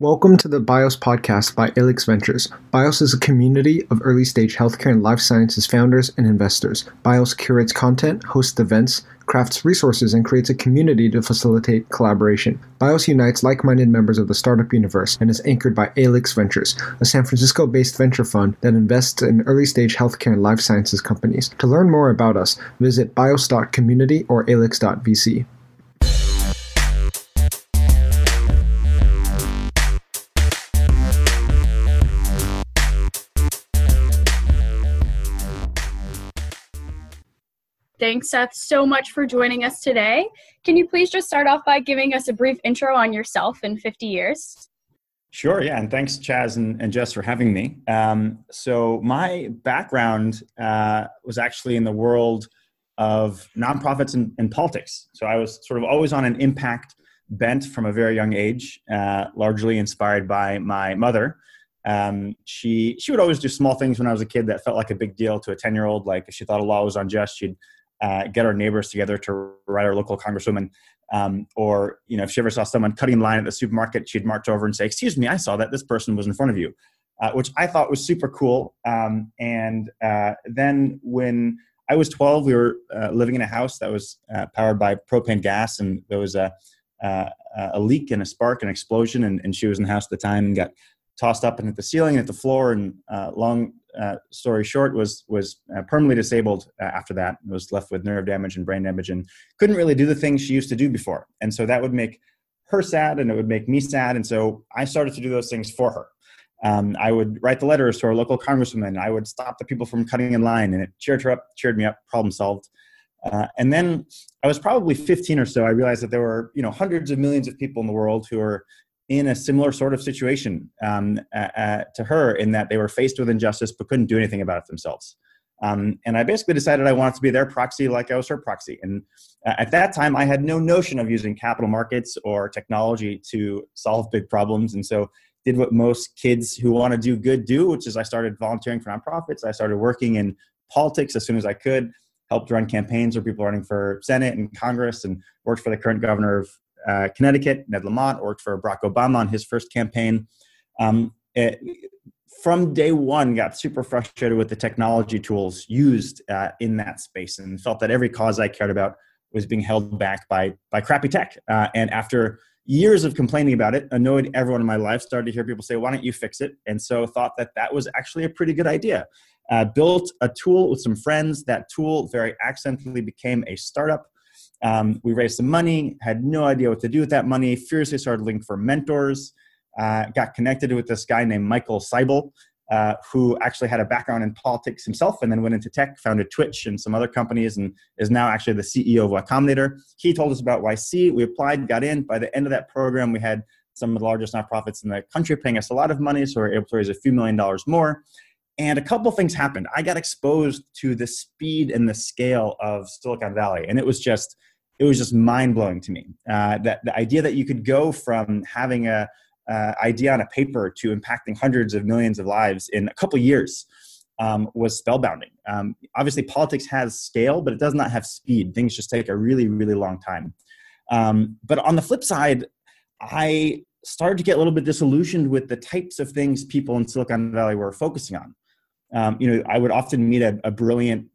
Welcome to the BIOS podcast by Alix Ventures. BIOS is a community of early stage healthcare and life sciences founders and investors. BIOS curates content, hosts events, crafts resources, and creates a community to facilitate collaboration. BIOS unites like minded members of the startup universe and is anchored by Alix Ventures, a San Francisco based venture fund that invests in early stage healthcare and life sciences companies. To learn more about us, visit bios.community or alix.vc. Thanks, Seth, so much for joining us today. Can you please just start off by giving us a brief intro on yourself in 50 years? Sure, yeah, and thanks, Chaz and, and Jess, for having me. Um, so, my background uh, was actually in the world of nonprofits and, and, politics. So, I was sort of always on an impact bent from a very young age, uh, largely inspired by my mother. Um, she she would always do small things when I was a kid that felt like a big deal to a ten year old. Like if she thought a law was unjust, she'd uh, get our neighbors together to write our local congresswoman. Um, or you know, if she ever saw someone cutting line at the supermarket, she'd march over and say, "Excuse me, I saw that this person was in front of you," uh, which I thought was super cool. Um, and uh, then when I was 12, we were uh, living in a house that was uh, powered by propane gas, and there was a uh, a leak and a spark and explosion, and, and she was in the house at the time and got tossed up and hit the ceiling and hit the floor and long uh, story short, was was uh, permanently disabled uh, after that. Was left with nerve damage and brain damage, and couldn't really do the things she used to do before. And so that would make her sad, and it would make me sad. And so I started to do those things for her. Um, I would write the letters to our local congresswoman. I would stop the people from cutting in line, and it cheered her up, cheered me up. Problem solved. Uh, and then I was probably 15 or so. I realized that there were, you know, hundreds of millions of people in the world who are in a similar sort of situation um, uh, uh, to her in that they were faced with injustice but couldn't do anything about it themselves. Um, and I basically decided I wanted to be their proxy like I was her proxy. And uh, at that time, I had no notion of using capital markets or technology to solve big problems. And so did what most kids who want to do good do, which is I started volunteering for nonprofits. I started working in politics as soon as I could, helped run campaigns for people running for Senate and Congress, and worked for the current governor of uh, Connecticut, Ned Lamont, worked for Barack Obama on his first campaign. Um, it, from day one, got super frustrated with the technology tools used uh, in that space, and felt that every cause I cared about was being held back by by crappy tech. Uh, and after years of complaining about it, annoyed everyone in my life, started to hear people say, "Why don't you fix it?" And so thought that that was actually a pretty good idea. Uh, built a tool with some friends. That tool very accidentally became a startup. Um, we raised some money, had no idea what to do with that money, furiously started looking for mentors, uh, got connected with this guy named Michael Seibel, uh, who actually had a background in politics himself and then went into tech, founded Twitch and some other companies, and is now actually the CEO of Y Combinator. He told us about YC. We applied, got in. By the end of that program, we had some of the largest nonprofits in the country paying us a lot of money, so we were able to raise a few million dollars more. And a couple things happened. I got exposed to the speed and the scale of Silicon Valley, and it was just it was just mind blowing to me. Uh, that the idea that you could go from having a uh, idea on a paper to impacting hundreds of millions of lives in a couple years um, was spellbounding. Um, obviously, politics has scale, but it does not have speed. Things just take a really, really long time. Um, but on the flip side, I started to get a little bit disillusioned with the types of things people in Silicon Valley were focusing on. Um, you know, I would often meet a, a brilliant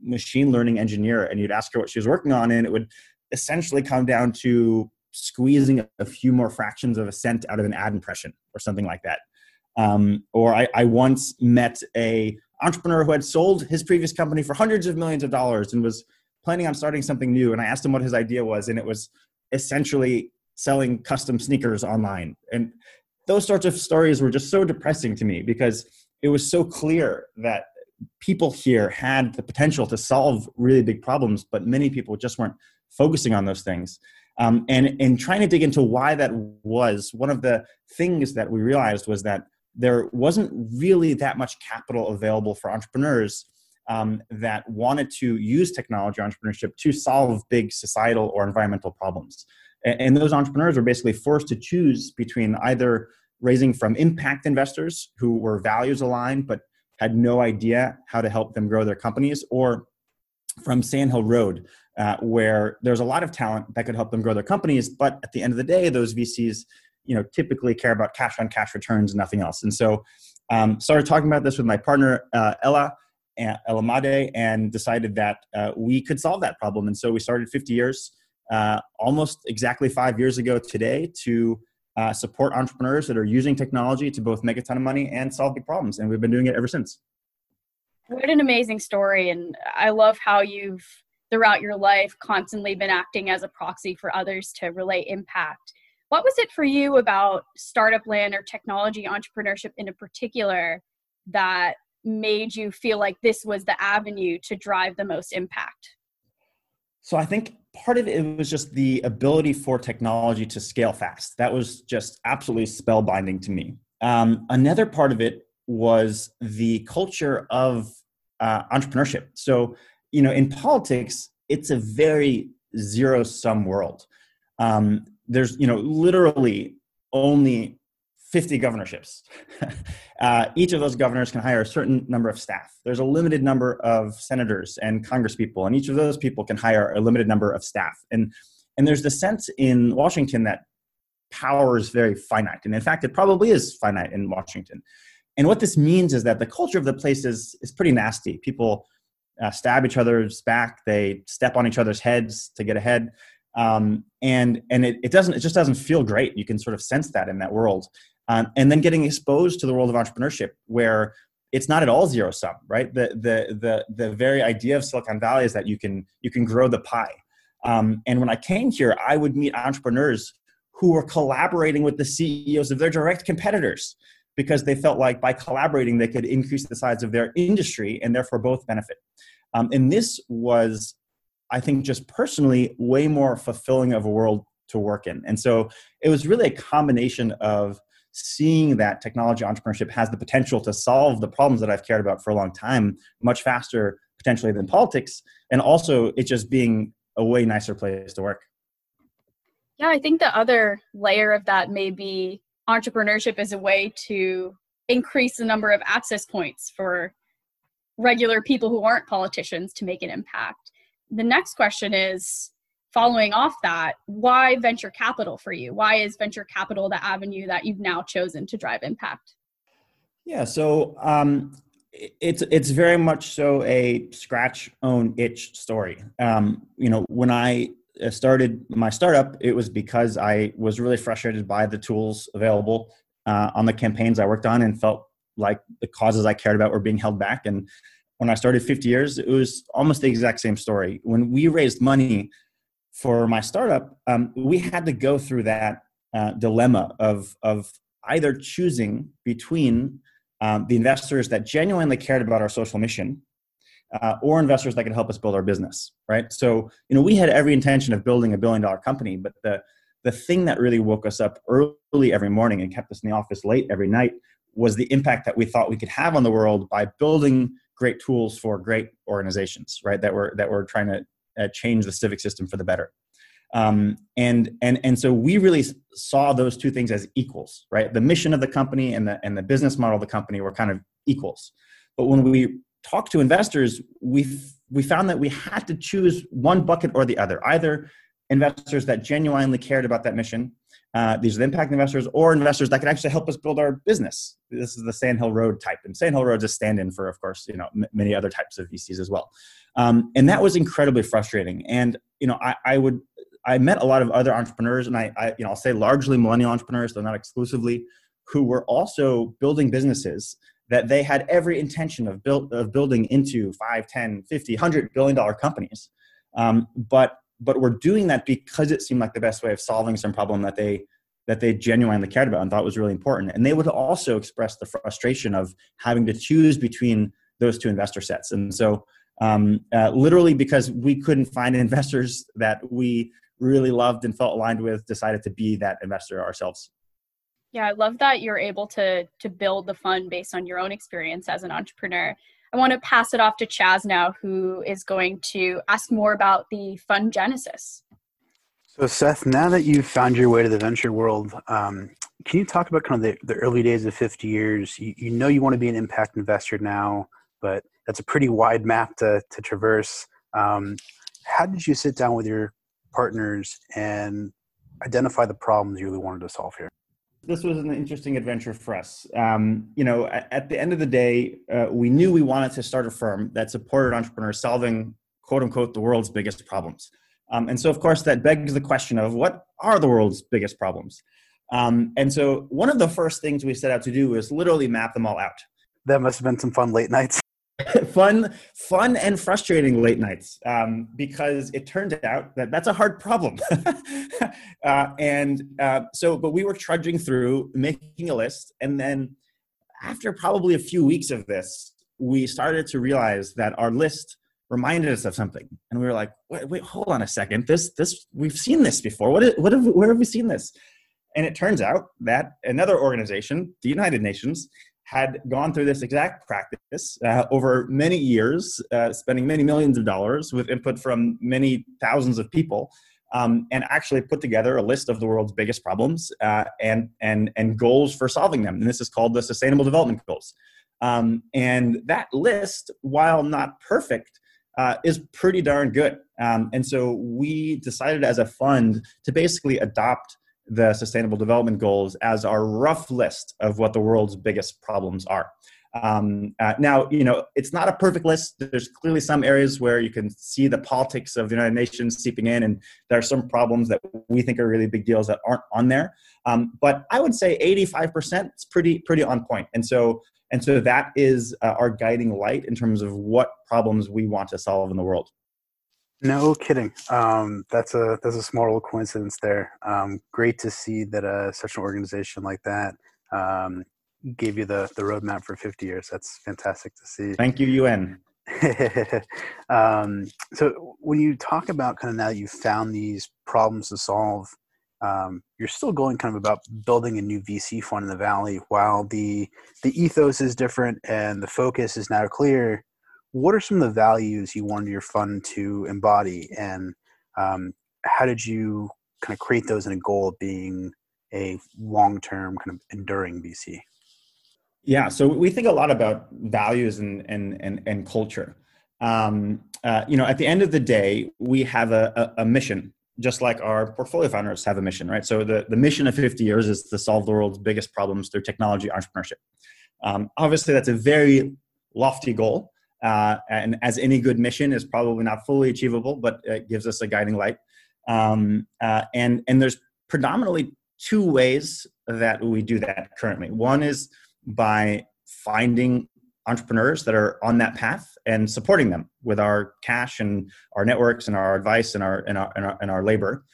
machine learning engineer and you'd ask her what she was working on and it would essentially come down to squeezing a few more fractions of a cent out of an ad impression or something like that. Um, or I, I, once met a entrepreneur who had sold his previous company for hundreds of millions of dollars and was planning on starting something new and i asked him what his idea was and it was essentially selling custom sneakers online. And those sorts of stories were just so depressing to me because it was so clear that people here had the potential to solve really big problems, but many people just weren't focusing on those things. Um, and in trying to dig into why that was, one of the things that we realized was that there wasn't really that much capital available for entrepreneurs um, that wanted to use technology entrepreneurship to solve big societal or environmental problems. And, and those entrepreneurs were basically forced to choose between either raising from impact investors who were values aligned but had no idea how to help them grow their companies, or from Sand Hill Road, uh, where there's a lot of talent that could help them grow their companies. But at the end of the day, those VCs you know typically care about cash on cash returns and nothing else. And so um, started talking about this with my partner uh, Ela. Elamade and decided that uh, we could solve that problem. And so we started 50 years, uh, almost exactly five years ago today, to uh, support entrepreneurs that are using technology to both make a ton of money and solve big problems. And we've been doing it ever since. What an amazing story. And I love how you've, throughout your life, constantly been acting as a proxy for others to relay impact. What was it for you about startup land or technology entrepreneurship in a particular that made you feel like this was the avenue to drive the most impact? So I think part of it was just the ability for technology to scale fast. That was just absolutely spellbinding to me. Um, another part of it was the culture of uh, entrepreneurship. So, you know, in politics, it's a very zero sum world. Um, there's, you know, literally only 50 governorships. uh, each of those governors can hire a certain number of staff. There's a limited number of senators and congresspeople, and each of those people can hire a limited number of staff. And, and there's the sense in Washington that power is very finite. And in fact, it probably is finite in Washington. And what this means is that the culture of the place is, is pretty nasty. People uh, stab each other's back, they step on each other's heads to get ahead. Um, and and it, it doesn't it just doesn't feel great. You can sort of sense that in that world. Um, and then getting exposed to the world of entrepreneurship where it's not at all zero sum right? The, the the the very idea of silicon valley is that you can you can grow the pie. Um, and when i came here i would meet entrepreneurs who were collaborating with the ceos of their direct competitors because they felt like by collaborating they could increase the size of their industry and therefore both benefit. Um, and this was i think just personally way more fulfilling of a world to work in. And so it was really a combination of seeing that technology entrepreneurship has the potential to solve the problems that I've cared about for a long time much faster potentially than politics and also it just being a way nicer place to work. Yeah, I think the other layer of that may be entrepreneurship is a way to increase the number of access points for regular people who aren't politicians to make an impact. The next question is following off that, why venture capital for you? Why is venture capital the avenue that you've now chosen to drive impact? Yeah, so um, it's it's very much so a scratch own itch story. Um, you know, when I uh, started my startup, it was because I was really frustrated by the tools available uh, on the campaigns I worked on, and felt like the causes I cared about were being held back. And when I started 50 years, it was almost the exact same story. When we raised money for my startup, um, we had to go through that uh, dilemma of of either choosing between um, the investors that genuinely cared about our social mission uh, or investors that could help us build our business right? So you know we had every intention of building a billion dollar company but the the thing that really woke us up early every morning and kept us in the office late every night was the impact that we thought we could have on the world by building great tools for great organizations right? That were that were trying to uh, change the civic system for the better. Um, and and and so we really saw those two things as equals, right? The mission of the company and the and the business model of the company were kind of equals. But when we talked to investors, we we found that we had to choose one bucket or the other. Either investors that genuinely cared about that mission, uh, these are the impact investors, or investors that can actually help us build our business. This is the Sand Hill Road type, and Sand Hill Road is a stand-in for, of course, you know, m- many other types of VCs as well. Um, and that was incredibly frustrating. And you know, I, I, would I met a lot of other entrepreneurs, and I, I you know I'll say largely millennial entrepreneurs, though not exclusively, who were also building businesses that they had every intention of build of building into 5 10 50 100 billion dollar companies um, but but were doing that because it seemed like the best way of solving some problem that they that they genuinely cared about and thought was really important. And they would also express the frustration of having to choose between those two investor sets. And so um, uh, literally because we couldn't find investors that we really loved and felt aligned with decided to be that investor ourselves. Yeah i love that you're able to to build the fund based on your own experience as an entrepreneur i want to pass it off to chaz now who is going to ask more about the fund genesis so seth now that you've found your way to the venture world um, can you talk about kind of the, the early days of 50 years you, you know you want to be an impact investor now but that's a pretty wide map to, to traverse. Um, how did you sit down with your partners and identify the problems you really wanted to solve here? This was an interesting adventure for us. Um, you know, at, at, the end of the day, uh, we knew we wanted to start a firm that supported entrepreneurs solving "quote unquote" the world's biggest problems. Um, and so, of course, that begs the question of what are the world's biggest problems? Um, and so, one of the first things we set out to do was literally map them all out. That must have been some fun late nights. fun, fun and frustrating late nights um, because it turned out that that's a hard problem. uh, and uh, so, but we were trudging through, making a list, and then after probably a few weeks of this, we started to realize that our list reminded us of something, and we were like, "Wait, wait hold on a second. This, this, we've seen this before. What, is, what have, where have we seen this?" And it turns out that another organization, the United Nations, had gone through this exact practice uh, over many years, uh, spending many millions of dollars with input from many thousands of people, um, and actually put together a list of the world's biggest problems uh, and, and, and goals for solving them. And this is called the Sustainable Development Goals. Um, and that list, while not perfect, uh, is pretty darn good. Um, and so we decided as a fund to basically adopt the Sustainable Development Goals as our rough list of what the world's biggest problems are. Um, uh, now, you know, it's not a perfect list. There's clearly some areas where you can see the politics of the United Nations seeping in, and there are some problems that we think are really big deals that aren't on there. Um, but I would say 85% is pretty pretty on point. And so and so that is uh, our guiding light in terms of what problems we want to solve in the world. No kidding. Um, that's a that's a small little coincidence there. Um, great to see that uh, such an organization like that um, gave you the the roadmap for 50 years. That's fantastic to see. Thank you, UN. um, so when you talk about kind of now that you've found these problems to solve, um, you're still going kind of about building a new VC fund in the valley. While the the ethos is different and the focus is now clear, what are some of the values you wanted your fund to embody? And um, how did you kind of create those in a goal of being a long-term kind of enduring vc yeah so we think a lot about values and and and, and culture. Um, uh, you know at the end of the day we have a, a, a mission just like our portfolio founders have a mission right? So the, the mission of 50 years is to solve the world's biggest problems through technology entrepreneurship. Um, obviously that's a very lofty goal uh, and as any good mission is probably not fully achievable, but it gives us a guiding light. Um, uh, and and there's predominantly two ways that we do that currently. One is by finding entrepreneurs that are on that path and supporting them with our cash and our networks and our advice and our and our and our, and our labor.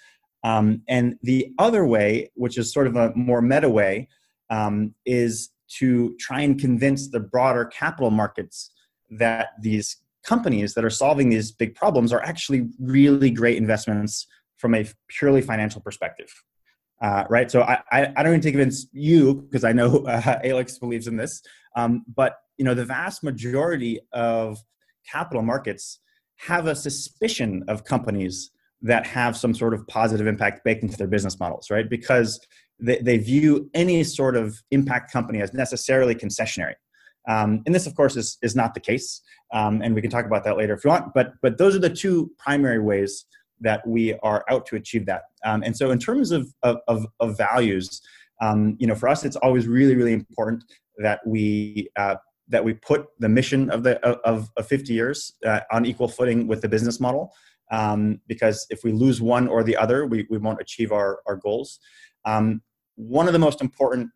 Um, and the other way, which is sort of a more meta way, um, is to try and convince the broader capital markets that these companies that are solving these big problems are actually really great investments from a purely financial perspective. Uh, right. So I, I, I, don't even think convince you because I know uh, Alex believes in this. Um, but you know, the vast majority of capital markets have a suspicion of companies that have some sort of positive impact baked into their business models, right? Because they, they view any sort of impact company as necessarily concessionary. Um, and this, of course, is, is not the case. Um, and we can talk about that later if you want. But, but those are the two primary ways that we are out to achieve that. Um, and so, in terms of, of, of, of values, um, you know, for us, it's always really, really important that we uh, that we put the mission of the of, of 50 years uh, on equal footing with the business model. Um, because if we lose one or the other, we, we won't achieve our, our goals. Um, one of the most important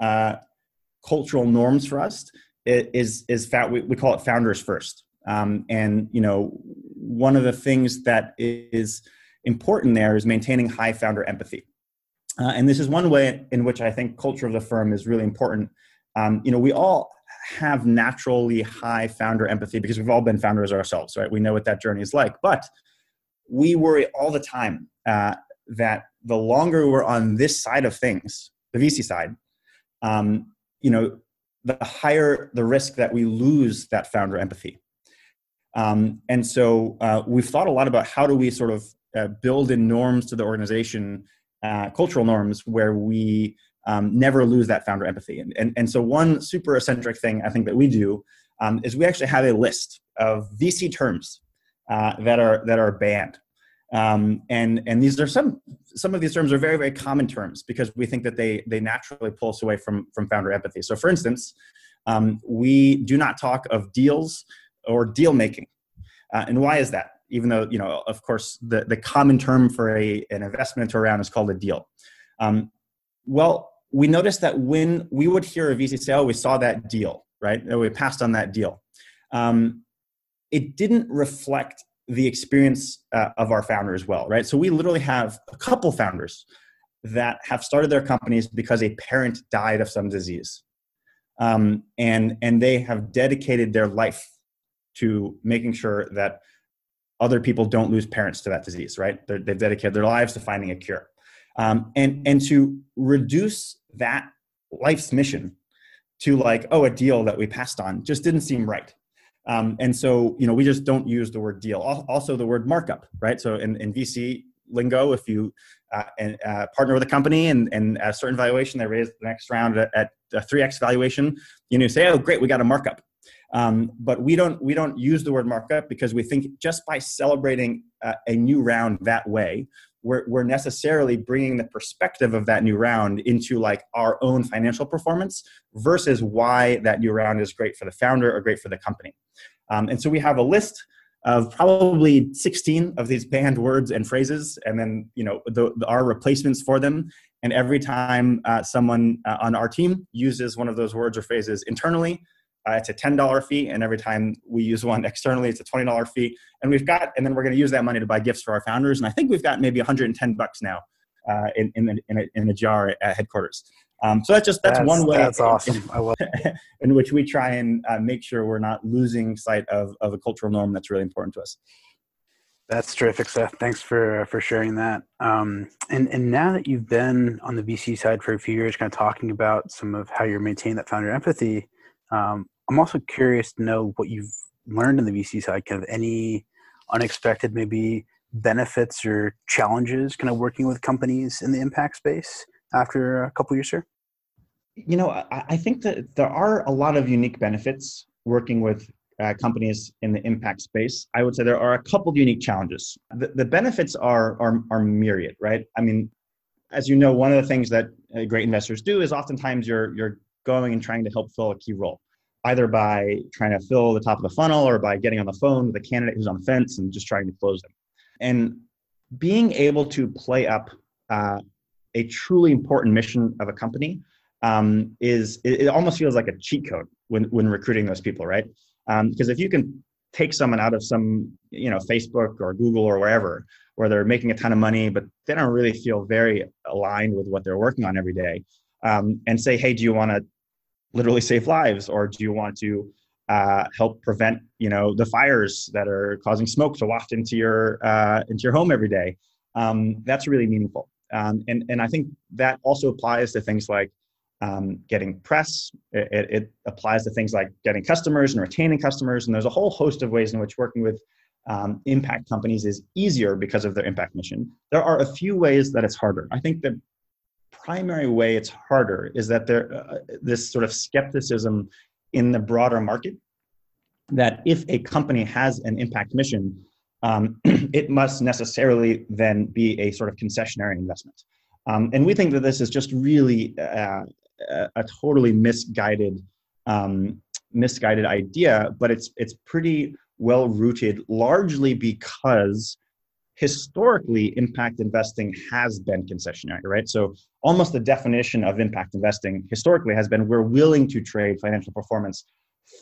uh, cultural norms for us is is we, we call it founders first. Um, and you know, one of the things that is important there is maintaining high founder empathy. Uh, and this is one way in which I think culture of the firm is really important. Um, you know, we all have naturally high founder empathy because we've all been founders ourselves, right? We know what that journey is like. But we worry all the time uh, that the longer we're on this side of things, the VC side, um, you know, the higher the risk that we lose that founder empathy. Um, and so uh, we've thought a lot about how do we sort of uh, build in norms to the organization, uh, cultural norms, where we um, never lose that founder empathy. And, and, and so one super eccentric thing I think that we do um, is we actually have a list of VC terms uh, that are that are banned. Um, and and these are some some of these terms are very, very common terms because we think that they they naturally pull us away from from founder empathy. So, for instance, um, we do not talk of deals or deal making, uh, and why is that? Even though you know, of course, the the common term for a an investment into a round is called a deal. Um, well, we noticed that when we would hear a VC say, "Oh, we saw that deal," right? And we passed on that deal. Um, it didn't reflect the experience uh, of our founder as well, right? So we literally have a couple founders that have started their companies because a parent died of some disease, um, and and they have dedicated their life to making sure that other people don't lose parents to that disease, right? they have dedicated their lives to finding a cure, um, and and to reduce that life's mission to like oh a deal that we passed on just didn't seem right um, and so, you know, we just don't use the word deal. Also, the word markup, right? So, in, in VC lingo, if you uh, and, uh, partner with a company and, and a certain valuation, they raise the next round at, at a 3x valuation, you know, say, oh, great, we got a markup. Um, but we don't we don't use the word markup because we think just by celebrating uh, a new round that way, we're, we're necessarily bringing the perspective of that new round into like our own financial performance versus why that new round is great for the founder or great for the company. Um, and so we have a list of probably 16 of these banned words and phrases, and then you know the, the our replacements for them. And every time uh, someone uh, on our team uses one of those words or phrases internally, uh, it's a $10 fee. And every time we use one externally, it's a $20 fee. And we've got, and then we're going to use that money to buy gifts for our founders. And I think we've got maybe 110 bucks now uh, in, in, the, in, a, in a jar at headquarters. Um, so that's just that's, that's, one way. That's awesome. I love in which we try and uh, make sure we're not losing sight of, of a cultural norm that's really important to us. That's terrific, Seth. Thanks for for sharing that. Um, and and now that you've been on the VC side for a few years, kind of talking about some of how you're maintaining that founder empathy, um, I'm also curious to know what you've learned in the VC side, kind of any unexpected maybe benefits or challenges kind of working with companies in the impact space after a couple years here? You know, I, think that there are a lot of unique benefits working with uh, companies in the impact space. I would say there are a couple unique challenges. The, the benefits are, are, are myriad, right? I mean, as you know, one of the things that uh, great investors do is oftentimes you're you're going and trying to help fill a key role either by trying to fill the top of the funnel or by getting on the phone with a candidate who's on the fence and just trying to close them. And being able to play up uh, a truly important mission of a company um, is it, it, almost feels like a cheat code when when recruiting those people, right? Because um, if you can take someone out of some you know Facebook or Google or wherever where they're making a ton of money, but they don't really feel very aligned with what they're working on every day, um, and say, hey, do you want to literally save lives, or do you want to uh, help prevent you know the fires that are causing smoke to waft into your uh, into your home every day? Um, that's really meaningful, um, and and I think that also applies to things like um, getting press. It, it, applies to things like getting customers and retaining customers, and there's a whole host of ways in which working with um, impact companies is easier because of their impact mission. There are a few ways that it's harder. I think the primary way it's harder is that there uh, this sort of skepticism in the broader market that if a company has an impact mission, um, it must necessarily then be a sort of concessionary investment. Um, and we think that this is just really uh, a, a, totally misguided um, misguided idea, but it's it's pretty well rooted, largely because historically impact investing has been concessionary right? So almost the definition of impact investing historically has been we're willing to trade financial performance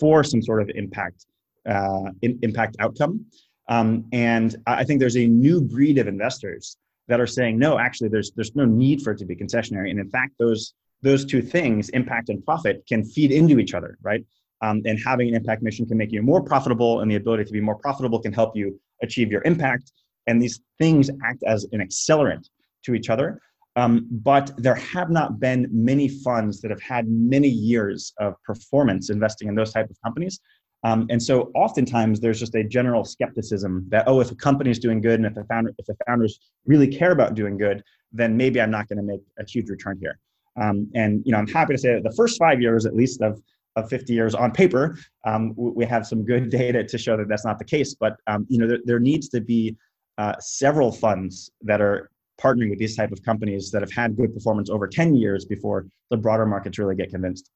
for some sort of impact uh, in, impact outcome. Um, and i think there's a new breed of investors that are saying no actually there's there's no need for it to be concessionary. And in fact those those two things impact and profit can feed into each other right? Um, and having an impact mission can make you more profitable and the ability to be more profitable can help you achieve your impact and these things act as an accelerant to each other. Um, but there have not been many funds that have had many years of performance investing in those type of companies. Um, and so oftentimes there's just a general skepticism that, oh, if a company is doing good and if the founder, if the founders really care about doing good, then maybe I'm not going to make a huge return here. Um, and you know, I'm happy to say that the first five years, at least of of 50 years on paper, um, we have some good data to show that that's not the case. But um, you know, there, there needs to be uh, several funds that are partnering with these type of companies that have had good performance over 10 years before the broader markets really get convinced.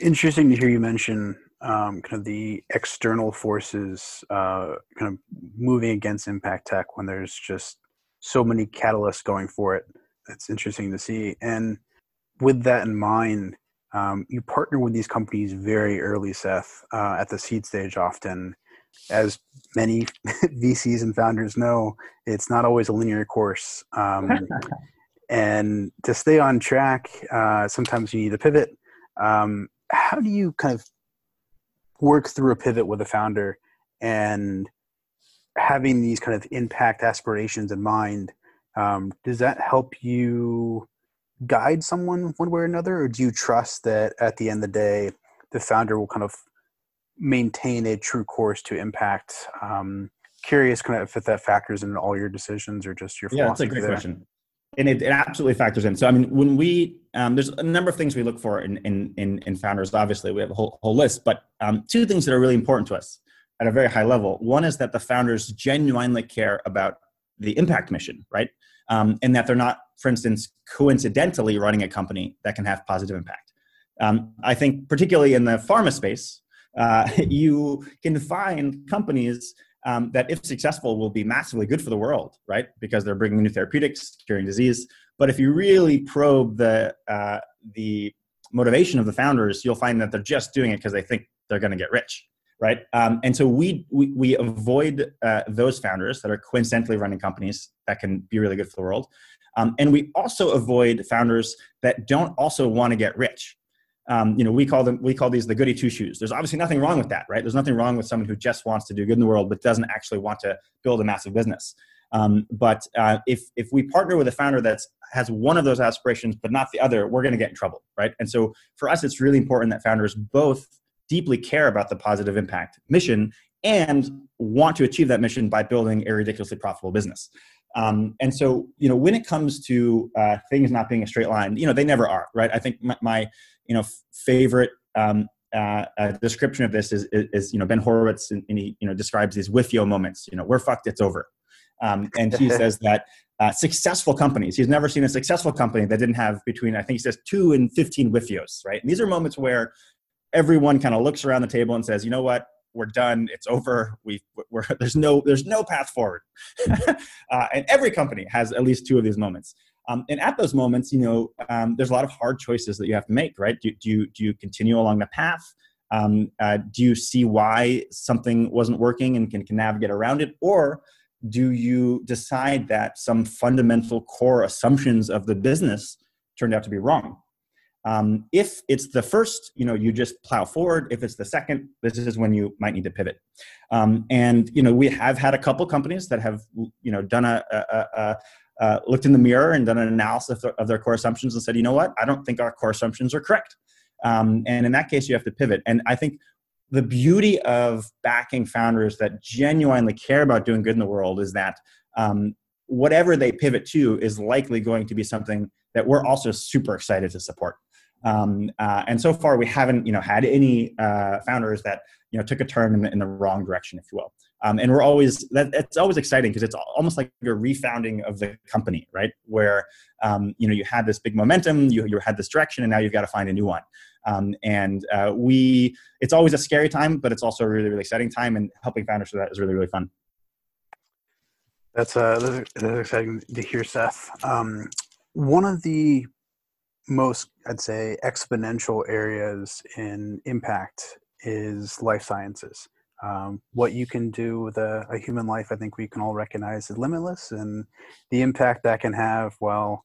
Interesting to hear you mention um, kind of the external forces uh, kind of moving against impact tech when there's just so many catalysts going for it. It's interesting to see. And with that in mind, um, you partner with these companies very early, Seth, uh, at the seed stage often. As many VCs and founders know, it's not always a linear course. Um, and to stay on track, uh, sometimes you need to pivot. Um, how do you kind of work through a pivot with a founder and having these kind of impact aspirations in mind? Um, does that help you guide someone one way or another, or do you trust that at the end of the day, the founder will kind of maintain a true course to impact? Um, curious, kind of if that factors in all your decisions or just your yeah, that's a great there. question. And it, it, absolutely factors in. So, I mean, when we um, there's a number of things we look for in in in, in founders. Obviously, we have a whole whole list, but um, two things that are really important to us at a very high level. One is that the founders genuinely care about the impact mission, right? Um, and that they're not for instance, coincidentally running a company that can have positive impact. Um, I think, particularly in the pharma space, uh, you can find companies um, that, if successful, will be massively good for the world, right? Because they're bringing new therapeutics, curing disease. But if you really probe the uh, the motivation of the founders, you'll find that they're just doing it because they think they're going to get rich, right? Um, and so we we, we avoid uh, those founders that are coincidentally running companies that can be really good for the world. Um, and we also avoid founders that don't also want to get rich. Um, you know, we call them we call these the goody two shoes. There's obviously nothing wrong with that, right? There's nothing wrong with someone who just wants to do good in the world but doesn't actually want to build a massive business. Um, but uh, if if we partner with a founder that has one of those aspirations but not the other, we're going to get in trouble, right? And so for us, it's really important that founders both deeply care about the positive impact mission and want to achieve that mission by building a ridiculously profitable business. Um, and so, you know, when it comes to uh, things not being a straight line, you know, they never are, right? I think my, my you know, favorite um, uh, uh, description of this is, is, is, you know, Ben Horowitz, and, and, he, you know, describes these WFIO moments. You know, we're fucked, it's over. Um, and he says that uh, successful companies, he's never seen a successful company that didn't have between, I think he says, two and 15 WFIOs, right? And these are moments where everyone kind of looks around the table and says, you know what, we're done it's over we we're, there's no there's no path forward uh, and every company has at least two of these moments um, and at those moments you know um, there's a lot of hard choices that you have to make right do, do you do you continue along the path um, uh, do you see why something wasn't working and can, can navigate around it or do you decide that some fundamental core assumptions of the business turned out to be wrong um, if it's the first, you know, you just plow forward. If it's the second, this is when you might need to pivot. Um, and you know, we have had a couple companies that have, you know, done a, a, a uh, looked in the mirror and done an analysis of their, core assumptions and said, you know what, I don't think our core assumptions are correct. Um, and in that case, you have to pivot. And I think the beauty of backing founders that genuinely care about doing good in the world is that um, whatever they pivot to is likely going to be something that we're also super excited to support. Um, uh, and so far, we haven't, you know, had any uh, founders that you know took a turn in the, in the wrong direction, if you will. Um, and we're always that it's always exciting because it's almost like a refounding of the company, right? Where um, you know you had this big momentum, you you had this direction, and now you've got to find a new one. Um, and uh, we, it's always a scary time, but it's also a really really exciting time, and helping founders with that is really really fun. That's uh, that's exciting to hear, Seth. Um, one of the most i'd say exponential areas in impact is life sciences um, what you can do with a, a, human life i think we can all recognize is limitless and the impact that can have well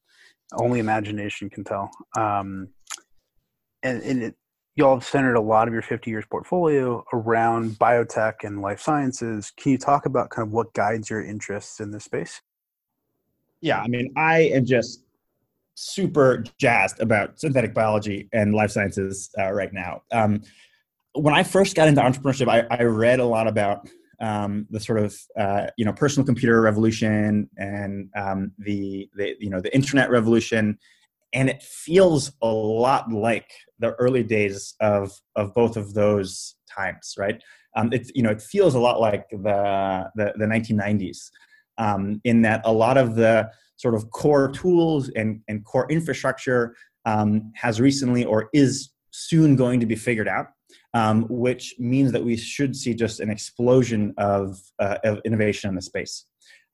only imagination can tell. Um, and, and it, y'all have centered a lot of your 50 years portfolio around biotech and life sciences. Can you talk about kind of what guides your interests in this space? Yeah i mean i am just super jazzed about synthetic biology and life sciences uh, right now. Um, when I first got into entrepreneurship, I, I read a lot about um, the sort of uh, you know personal computer revolution and um, the, the you know the internet revolution, and it feels a lot like the early days of of both of those times, right? Um, it you know it feels a lot like the the, the 1990s. um, in that a lot of the sort of core tools and, and core infrastructure um, has recently or is soon going to be figured out, um, which means that we should see just an explosion of, uh, of innovation in the space.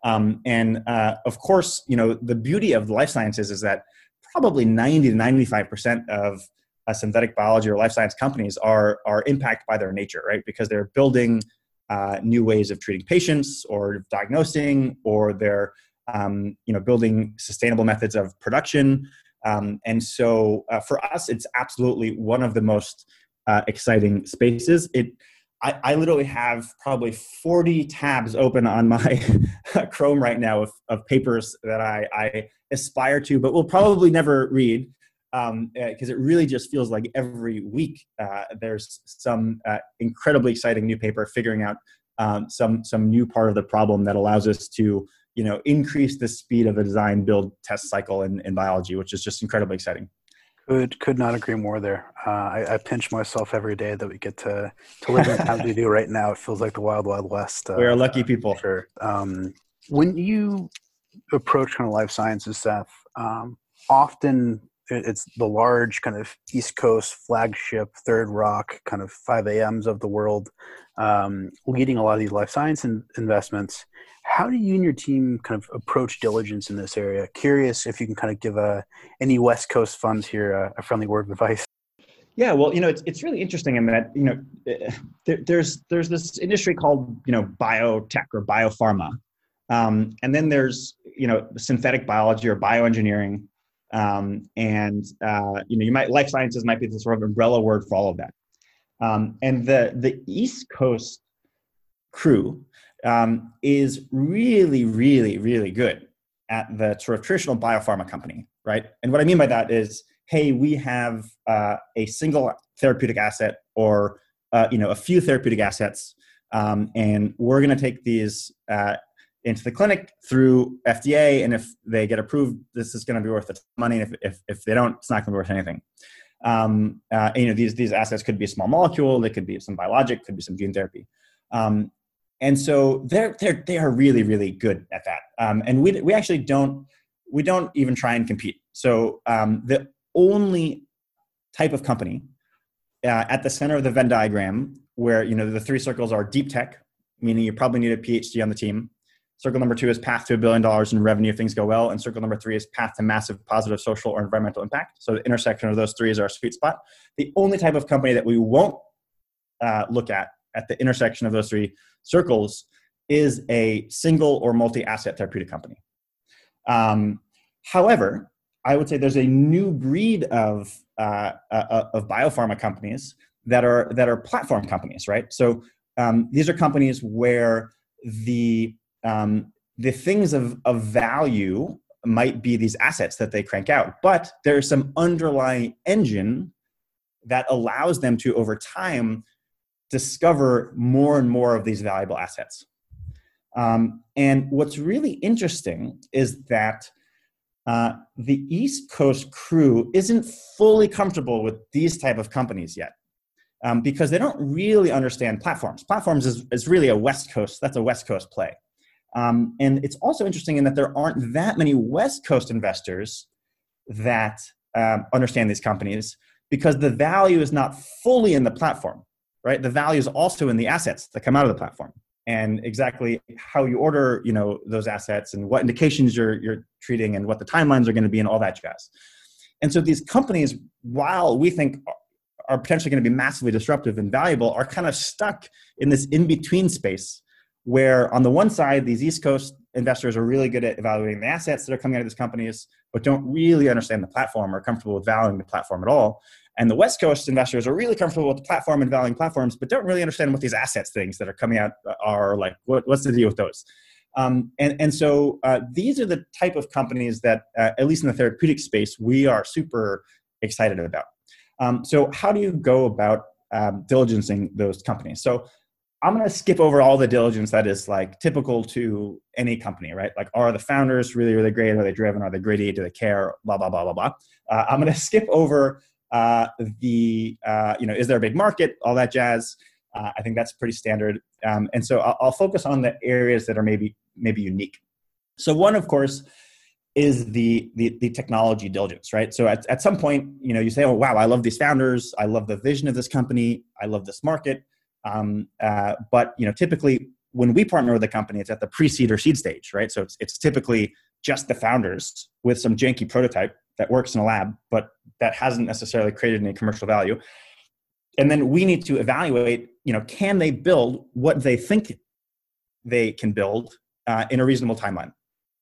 Um, and uh, of course, you know, the beauty of life sciences is that probably 90 to 95% of uh, synthetic biology or life science companies are, are impacted by their nature, right? Because they're building uh, new ways of treating patients or diagnosing, or they're um, you know building sustainable methods of production. Um, and so uh, for us, it's absolutely one of the most uh, exciting spaces. It I, I, literally have probably 40 tabs open on my Chrome right now of, of papers that I, I, aspire to, but will probably never read because um, uh, it really just feels like every week uh, there's some uh, incredibly exciting new paper figuring out um, some some new part of the problem that allows us to you know increase the speed of the design build test cycle in, in biology which is just incredibly exciting could could not agree more there. Uh, I, I, pinch myself every day that we get to to live in the times we do right now. It feels like the wild wild west we are lucky people. sure. Um, when you approach kind of life sciences stuff um, often it's the large kind of East Coast flagship Third Rock kind of 5AMs of the world, um, leading a lot of these life science in, investments. How do you and your team kind of approach diligence in this area? Curious if you can kind of give a, any West Coast funds here a, a friendly word of advice. Yeah, well, you know, it's, it's really interesting in that, you know, eh, there, there's, there's this industry called, you know, biotech or biopharma. Um, and then there's, you know, synthetic biology or bioengineering um, and uh, you know you might life sciences might be the sort of umbrella word for all of that. Um, and the the east coast crew um, is really really really good at the sort of traditional biopharma company right? And what i mean by that is hey we have uh, a single therapeutic asset or uh, you know a few therapeutic assets um, and we're going to take these uh, into the clinic through FDA, and if they get approved, this is going to be worth the money. If, if, if they don't, it's not going to be worth anything. Um, uh, and, you know, these these assets could be a small molecule, they could be some biologic, could be some gene therapy, um, and so they're they're they are really really good at that. Um, and we we actually don't we don't even try and compete. So um, the only type of company uh, at the center of the Venn diagram, where you know the three circles are deep tech, meaning you probably need a PhD on the team Circle number two is path to a billion dollars in revenue if things go well. And circle number three is path to massive positive social or environmental impact. So the intersection of those three is our sweet spot. The only type of company that we won't uh, look at at the intersection of those three circles is a single or multi asset therapeutic company. Um, however, I would say there's a new breed of, uh, uh, of biopharma companies that are, that are platform companies, right? So um, these are companies where the um, the things of, of value might be these assets that they crank out, but there's some underlying engine that allows them to, over time, discover more and more of these valuable assets. Um, and what's really interesting is that uh, the East Coast crew isn't fully comfortable with these type of companies yet. Um, because they don't really understand platforms. Platforms is, is really a West Coast, that's a West Coast play. Um, and it's also interesting in that there aren't that many West Coast investors that um, understand these companies because the value is not fully in the platform, right? The value is also in the assets that come out of the platform and exactly how you order, you know, those assets and what indications you're, you're treating and what the timelines are going to be and all that jazz. And so these companies, while we think are potentially going to be massively disruptive and valuable, are kind of stuck in this in-between space where on the one side, these East Coast investors are really good at evaluating the assets that are coming out of these companies, but don't really understand the platform or comfortable with valuing the platform at all. And the West Coast investors are really comfortable with the platform and valuing platforms, but don't really understand what these assets things that are coming out are like. What, what's the deal with those? Um, and, and so uh, these are the type of companies that, uh, at least in the therapeutic space, we are super excited about. Um, so how do you go about um, diligencing those companies? So I'm going to skip over all the diligence that is like typical to any company, right? Like, are the founders really, really great? Are they driven? Are they gritty? Do they care? Blah, blah, blah, blah, blah. Uh, I'm going to skip over uh, the, uh, you know, is there a big market? All that jazz. Uh, I think that's pretty standard. Um, and so I'll, I'll, focus on the areas that are maybe, maybe unique. So one, of course, is the, the, the technology diligence, right? So at, at some point, you know, you say, oh wow, I love these founders, I love the vision of this company, I love this market. Um, uh, but you know, typically when we partner with a company, it's at the pre-seed or seed stage, right? So it's, it's typically just the founders with some janky prototype that works in a lab, but that hasn't necessarily created any commercial value. And then we need to evaluate, you know, can they build what they think they can build uh, in a reasonable timeline?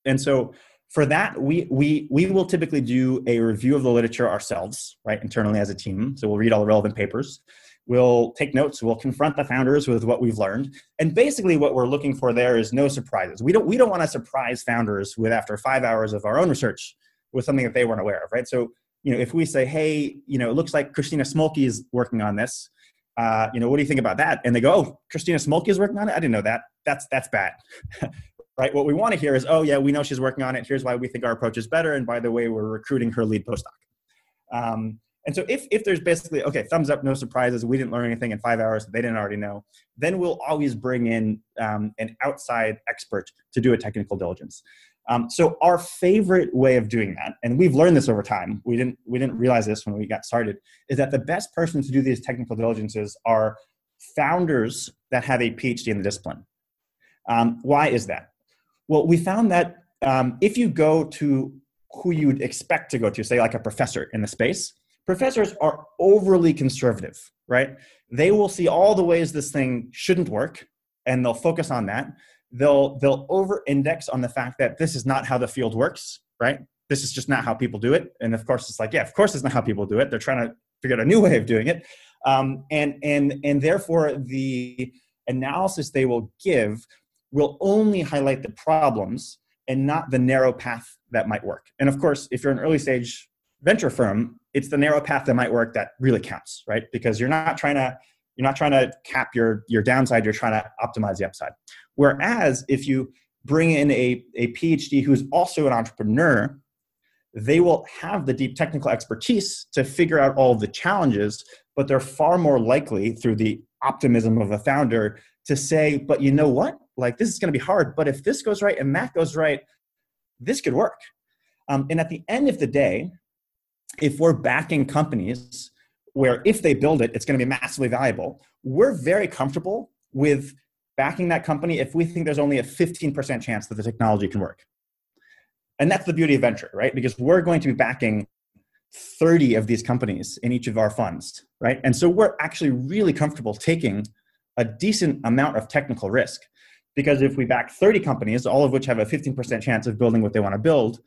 And so for that, we, we, we will typically do a review of the literature ourselves, right, internally as a team. So we'll read all the relevant papers. We'll take notes. We'll confront the founders with what we've learned. And basically, what we're looking for there is no surprises. We don't, we don't want to surprise founders with after five hours of our own research with something that they weren't aware of, right? So, you know, if we say, hey, you know, it looks like Christina Smolke is working on this. Uh, you know, what do you think about that? And they go, oh, Christina Smolke is working on it. I didn't know that. That's that's bad. right? What we want to hear is, oh yeah, we know she's working on it. Here's why we think our approach is better. And by the way, we're recruiting her lead postdoc. Um, and so if, if there's basically, okay, thumbs up, no surprises, we didn't learn anything in five hours they didn't already know, then we'll always bring in um, an outside expert to do a technical diligence. Um, so our favorite way of doing that, and we've learned this over time, we didn't, we didn't realize this when we got started, is that the best person to do these technical diligences are founders that have a PhD in the discipline. Um, why is that? Well, we found that um, if you go to who you'd expect to go to, say like a professor in the space, professors are overly conservative, right? They will see all the ways this thing shouldn't work and they'll focus on that. They'll they'll over index on the fact that this is not how the field works, right? This is just not how people do it. And of course, it's like, yeah, of course, it's not how people do it. They're trying to figure out a new way of doing it, um, and and and therefore the analysis they will give will only highlight the problems and not the narrow path that might work. And of course, if you're an early stage venture firm, it's the narrow path that might work that really counts, right? Because you're not trying to you're not trying to cap your your downside, you're trying to optimize the upside. Whereas if you bring in a, a PhD who's also an entrepreneur, they will have the deep technical expertise to figure out all the challenges, but they're far more likely through the optimism of a founder to say, but you know what? like this is going to be hard but if this goes right and that goes right this could work um, and at the end of the day if we're backing companies where if they build it it's going to be massively valuable we're very comfortable with backing that company if we think there's only a 15% chance that the technology can work. And that's the beauty of venture right? Because we're going to be backing 30 of these companies in each of our funds right? And so we're actually really comfortable taking a decent amount of technical risk because if we back 30 companies, all of which have a 15% chance of building what they want to build,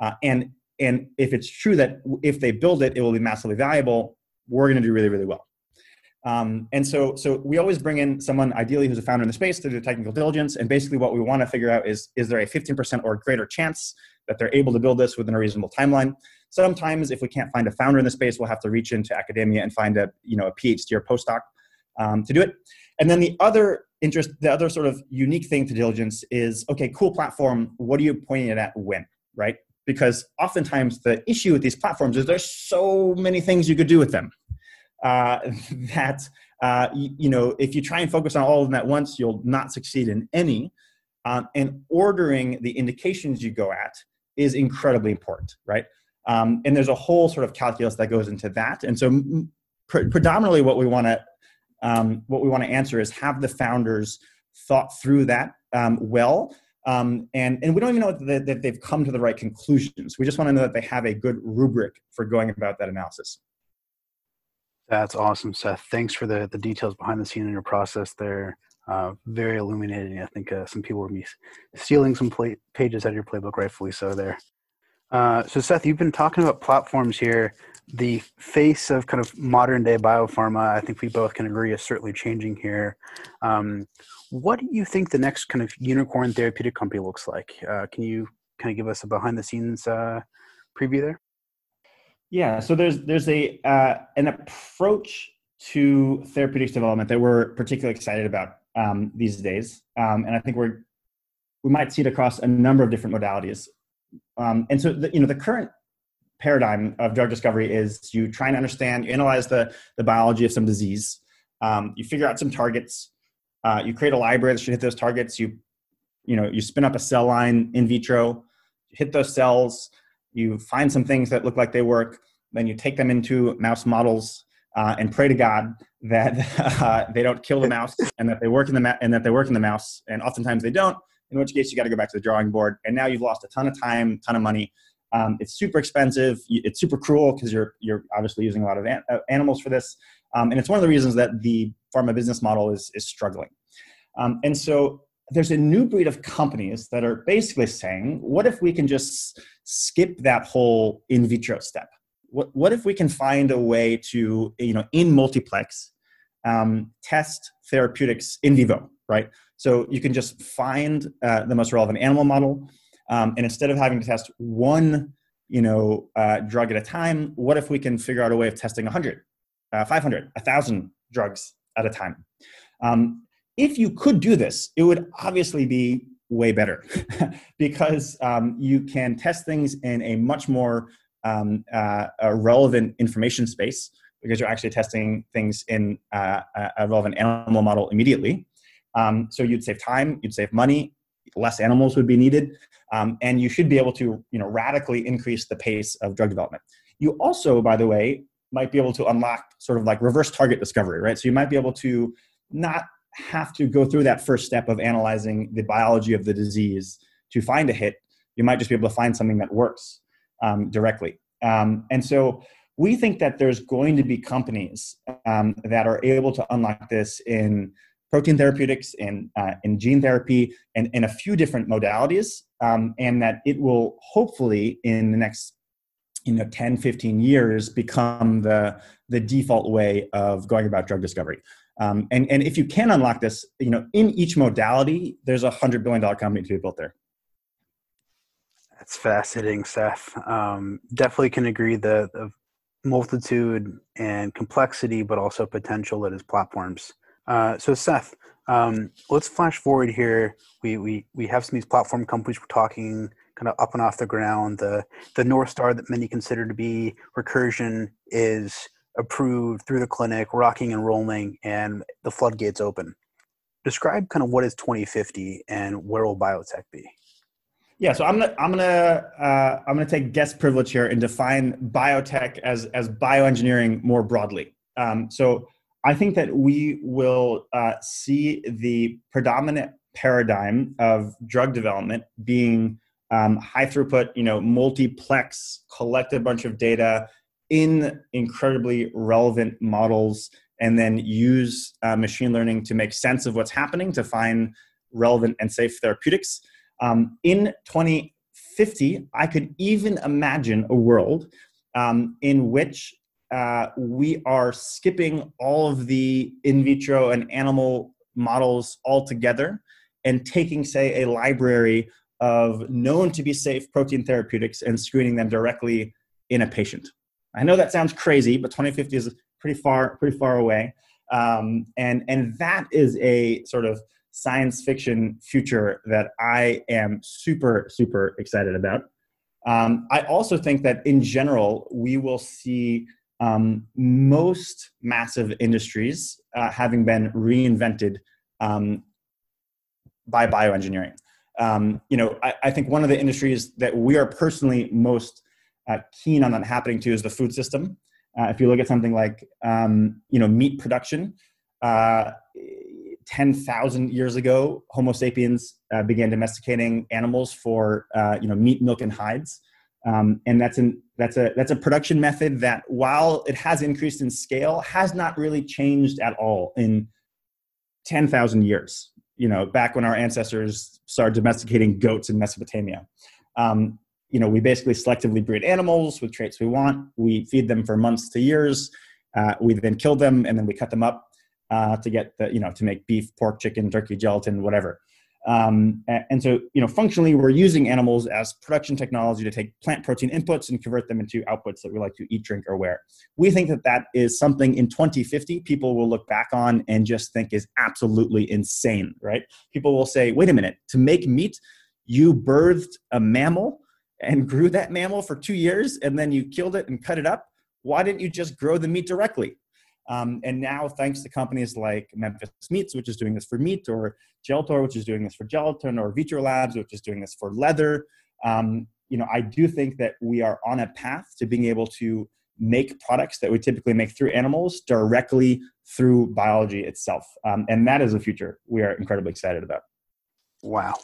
uh, and and if it's true that if they build it, it will be massively valuable, we're going to do really really well. Um, and so, so we always bring in someone ideally who's a founder in the space to do technical diligence. And basically, what we want to figure out is: is there a 15% or greater chance that they're able to build this within a reasonable timeline? Sometimes, if we can't find a founder in the space, we'll have to reach into academia and find a you know a PhD or postdoc um, to do it. And then the other interest, the other sort of unique thing to diligence is okay, cool platform. What are you pointing it at when, right? Because oftentimes the issue with these platforms is there's so many things you could do with them uh, that uh, you, you, know if you try and focus on all of them at once, you'll not succeed in any. Um, and ordering the indications you go at is incredibly important, right? Um, and there's a whole sort of calculus that goes into that. And so, pre- predominantly, what we want to um, what we want to answer is have the founders thought through that um, well um, and, and we don't even know that, that, they've come to the right conclusions. We just want to know that they have a good rubric for going about that analysis. That's awesome seth. Thanks for the, the details behind the scene in your process there. Uh, very illuminating. I think uh, some people be stealing some play- pages out of your playbook rightfully so there. Uh, so seth you've been talking about platforms here. The face of kind of modern day biopharma, I think we both can agree, is certainly changing here. Um, what do you think the next kind of unicorn therapeutic company looks like? Uh, can you kind of give us a behind the scenes uh, preview there? Yeah, so there's there's a uh, an approach to therapeutics development that we're particularly excited about um, these days, um, and I think we're we might see it across a number of different modalities. Um, and so, the, you know, the current paradigm of drug discovery is you try and understand, you analyze the, the biology of some disease, um, you figure out some targets, uh, you create a library that should hit those targets, you you know you spin up a cell line in vitro, hit those cells, you find some things that look like they work, then you take them into mouse models uh, and pray to God that uh, they don't kill the mouse and that they work in the ma- and that they work in the mouse. And oftentimes they don't. In which case, you got to go back to the drawing board. And now you've lost a ton of time, ton of money. Um, it's super expensive. It's super cruel because you're you're obviously using a lot of an- uh, animals for this. Um, and it's one of the reasons that the pharma business model is is struggling. Um, and so there's a new breed of companies that are basically saying, what if we can just skip that whole in vitro step? what, what if we can find a way to, you know, in multiplex, um, test therapeutics in vivo, right? So you can just find uh, the most relevant animal model, um, and instead of having to test one, you know, uh, drug at a time, what if we can figure out a way of testing 100, uh, 500, 1,000 drugs at a time? Um, if you could do this, it would obviously be way better because um, you can test things in a much more um, uh, relevant information space because you're actually testing things in uh, a relevant animal model immediately. Um, so you'd save time, you'd save money, less animals would be needed, um, and you should be able to you know radically increase the pace of drug development. You also, by the way, might be able to unlock sort of like reverse target discovery, right? So you might be able to not have to go through that first step of analyzing the biology of the disease to find a hit. You might just be able to find something that works um, directly. Um, and so we think that there's going to be companies um, that are able to unlock this in protein therapeutics, in, uh, in gene therapy, and in a few different modalities, um, and that it will hopefully in the next you know 10 15 years become the the default way of going about drug discovery um, and and if you can unlock this you know in each modality there's a hundred billion dollar company to be built there that's fascinating, Seth. Um, definitely can agree the, the multitude and complexity, but also potential that is platforms. Uh, so, Seth, um, let's flash forward here. We, we, we have some of these platform companies we're talking kind of up and off the ground. The, the North Star that many consider to be Recursion is approved through the clinic, rocking and rolling, and the floodgates open. Describe kind of what is 2050 and where will biotech be? Yeah, so I'm gonna I'm gonna uh, I'm gonna take guest privilege here and define biotech as as bioengineering more broadly. Um, so I think that we will uh, see the predominant paradigm of drug development being um, high throughput, you know, multiplex, collect a bunch of data in incredibly relevant models, and then use uh, machine learning to make sense of what's happening to find relevant and safe therapeutics. Um, in 2050, I could even imagine a world um, in which uh, we are skipping all of the in vitro and animal models altogether and taking, say, a library of known to be safe protein therapeutics and screening them directly in a patient. I know that sounds crazy, but 2050 is pretty far, pretty far away. Um, and, and that is a sort of science fiction future that I am super, super excited about. Um, I also think that in general, we will see um, most massive industries uh, having been reinvented um, by bioengineering. Um, you know, I, I, think one of the industries that we are personally most uh, keen on that happening to is the food system. Uh, if you look at something like, um, you know, meat production, uh, 10,000 years ago, Homo sapiens uh, began domesticating animals for uh, you know meat, milk, and hides. Um, and that's an that's a that's a production method that, while it has increased in scale, has not really changed at all in 10,000 years. You know, back when our ancestors started domesticating goats in Mesopotamia. Um, you know, we basically selectively breed animals with traits we want. We feed them for months to years. Uh, we then kill them and then we cut them up uh, to get the you know to make beef, pork, chicken, turkey, gelatin, whatever. Um, and so, you know, functionally, we're using animals as production technology to take plant protein inputs and convert them into outputs that we like to eat, drink, or wear. We think that that is something in 2050 people will look back on and just think is absolutely insane, right? People will say, wait a minute, to make meat, you birthed a mammal and grew that mammal for two years and then you killed it and cut it up. Why didn't you just grow the meat directly? Um, and now, thanks to companies like Memphis Meats, which is doing this for meat, or Geltor, which is doing this for gelatin, or Vitro Labs, which is doing this for leather, um, you know, I do think that we are on a path to being able to make products that we typically make through animals directly through biology itself. Um, and that is a future we are incredibly excited about. Wow,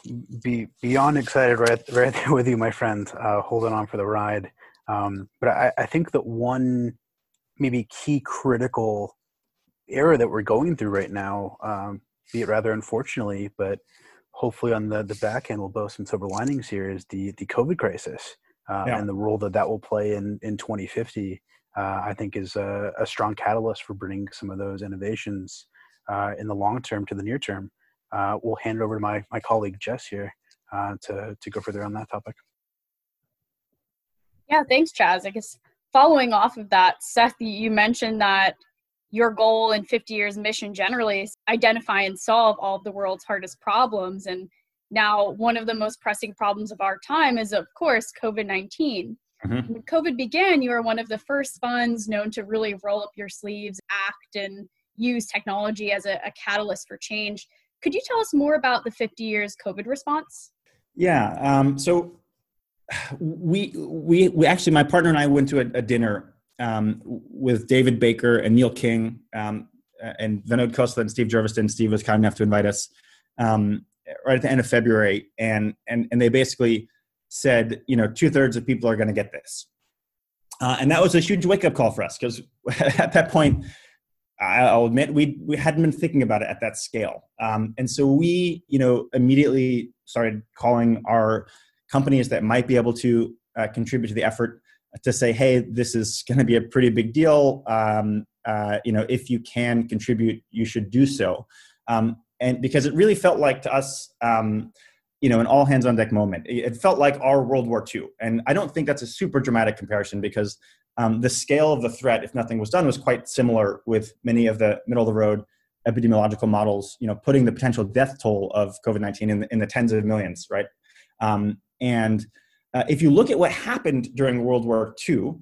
Be beyond excited right right there with you, my friend. Uh, holding on for the ride. Um, but I, I think that one maybe key critical era that we're going through right now, um, be it rather unfortunately, but hopefully on the, the back end we'll boast some silver linings here is the, the COVID crisis uh, yeah. and the role that that will play in, in 2050. Uh, I think is a, a, strong catalyst for bringing some of those innovations uh, in the long term to the near term. Uh, we'll hand it over to my, my colleague Jess here uh, to, to go further on that topic. Yeah, thanks, Chaz. I guess following off of that, Seth, you mentioned that your goal in 50 years mission generally is identify and solve all of the world's hardest problems. And now, one of the most pressing problems of our time is, of course, COVID 19. Mm-hmm. When COVID began, you were one of the first funds known to really roll up your sleeves, act, and use technology as a, a catalyst for change. Could you tell us more about the 50 years COVID response? Yeah. Um, so we we we actually my partner and I went to a, a dinner um, with David Baker and Neil King um, and Vinod Khosla and Steve Jurvetson. Steve was kind enough to invite us um, right at the end of February, and and and they basically said, you know, two thirds of people are going to get this, uh, and that was a huge wake up call for us because at that point. I'll admit we we hadn't been thinking about it at that scale, um, and so we, you know, immediately started calling our companies that might be able to uh, contribute to the effort to say, hey, this is going to be a pretty big deal. Um, uh, you know, if you can contribute, you should do so. Um, and because it really felt like to us, um, you know, an all hands on deck moment. It felt like our World War II. And I don't think that's a super dramatic comparison because um, the scale of the threat, if nothing was done, was quite similar with many of the middle of the road epidemiological models, you know, putting the potential death toll of COVID 19 in, in, the tens of millions, right? Um, and uh, if you look at what happened during World War II,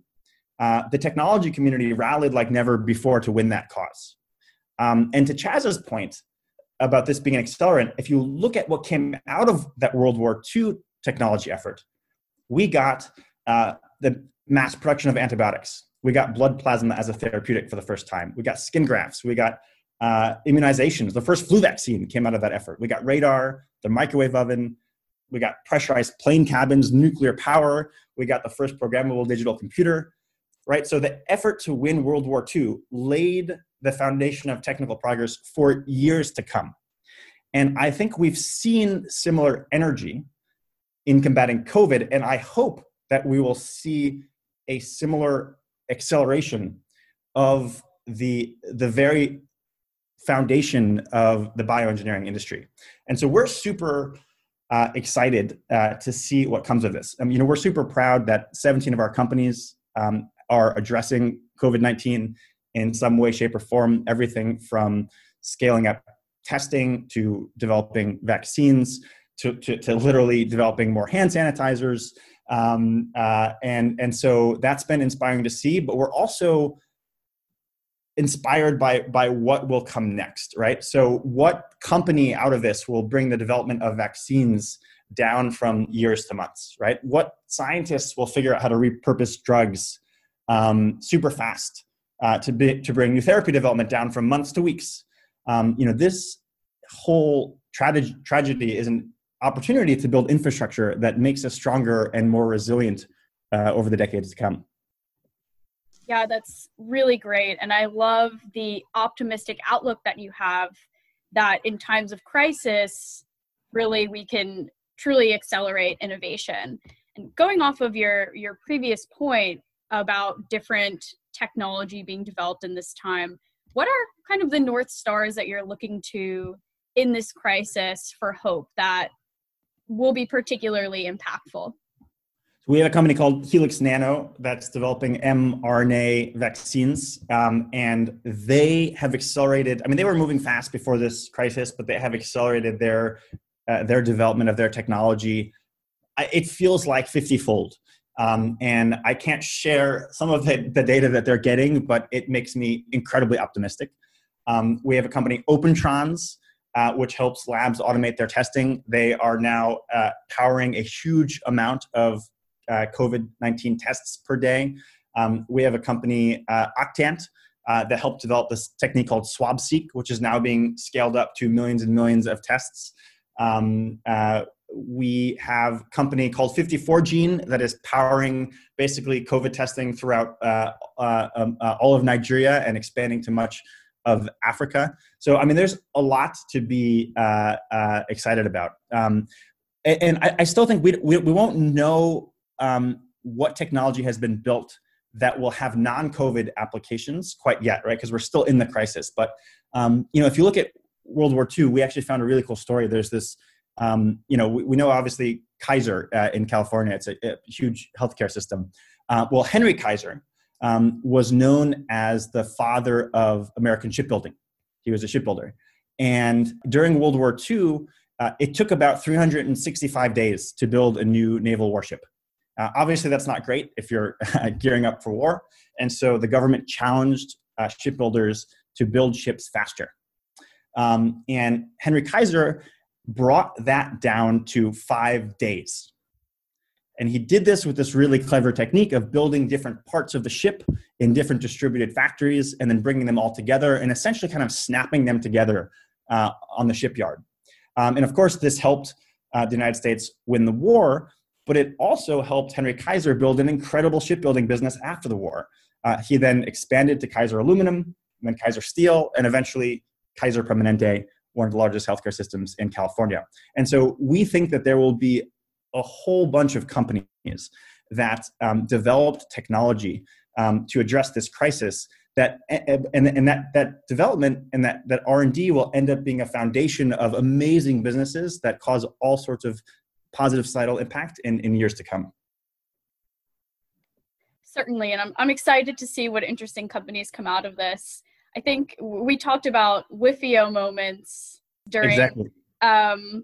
uh, the technology community rallied like never before to win that cause. Um, and to Chaz's point about this being an accelerant, if you look at what came out of that World War II technology effort, we got uh, the mass production of antibiotics. We got blood plasma as a therapeutic for the first time. We got skin grafts. We got uh, immunizations. The first flu vaccine came out of that effort. We got radar, the microwave oven, we got pressurized plane cabins, nuclear power. We got the first programmable digital computer, right? So the effort to win World War II laid the foundation of technical progress for years to come. And I think we've seen similar energy in combating COVID, and I hope that we will see a similar acceleration of the, the very foundation of the bioengineering industry. And so we're super uh, excited uh, to see what comes of this. Um, you know, we're super proud that 17 of our companies um, are addressing COVID 19 in some way, shape, or form. Everything from scaling up testing to developing vaccines to, to, to literally developing more hand sanitizers. Um, uh, and, and so that's been inspiring to see, but we're also inspired by by what will come next right? So what company out of this will bring the development of vaccines down from years to months right? What scientists will figure out how to repurpose drugs um, super fast uh, to be, to bring new therapy development down from months to weeks. Um, you know this whole tragedy tragedy is an opportunity to build infrastructure that makes us stronger and more resilient uh, over the decades to come yeah, that's really great. And I love the optimistic outlook that you have that in times of crisis, really we can truly accelerate innovation. And going off of your, your previous point about different technology being developed in this time, what are kind of the North Stars that you're looking to in this crisis for hope that will be particularly impactful? We have a company called Helix Nano that's developing mRNA vaccines, um, and they have accelerated. I mean, they were moving fast before this crisis, but they have accelerated their uh, their development of their technology. It feels like fifty fold. Um, and I can't share some of the, the, data that they're getting, but it makes me incredibly optimistic. Um, we have a company, Opentrons, uh, which helps labs automate their testing. They are now uh, powering a huge amount of uh, COVID 19 tests per day. Um, we have a company, uh, Octant, uh, that helped develop this technique called SwabSeq, which is now being scaled up to millions and millions of tests. Um, uh, we have a company called 54Gene that is powering basically COVID testing throughout uh, um, all of Nigeria and expanding to much of Africa. So, I mean, there's a lot to be excited about. Um, and, I, still think we, we won't know um, what technology has been built that will have non-COVID applications quite yet, right? Because we're still in the crisis. But um, you know, if you look at World War II, we actually found a really cool story. There's this, um, you know, we, we, know obviously Kaiser uh, in California. It's a, a huge healthcare system. Uh, well, Henry Kaiser um, was known as the father of American shipbuilding. He was a shipbuilder, and during World War II, uh, it took about 365 days to build a new naval warship. Uh, obviously, that's not great if you're gearing up for war. And so the government challenged uh, shipbuilders to build ships faster. Um, and Henry Kaiser brought that down to five days. And he did this with this really clever technique of building different parts of the ship in different distributed factories and then bringing them all together and essentially kind of snapping them together uh, on the shipyard. Um, and of course, this helped uh, the United States win the war but it also helped Henry Kaiser build an incredible shipbuilding business after the war. Uh, he then expanded to Kaiser Aluminum, then Kaiser Steel, and eventually Kaiser Permanente, one of the largest healthcare systems in California. And so we think that there will be a whole bunch of companies that um, developed technology um, to address this crisis that and, and that that development and that that r&d will end up being a foundation of amazing businesses that cause all sorts of positive societal impact in, in years to come. Certainly, and I'm, I'm excited to see what interesting companies come out of this. I think we talked about WFIO moments during exactly. um,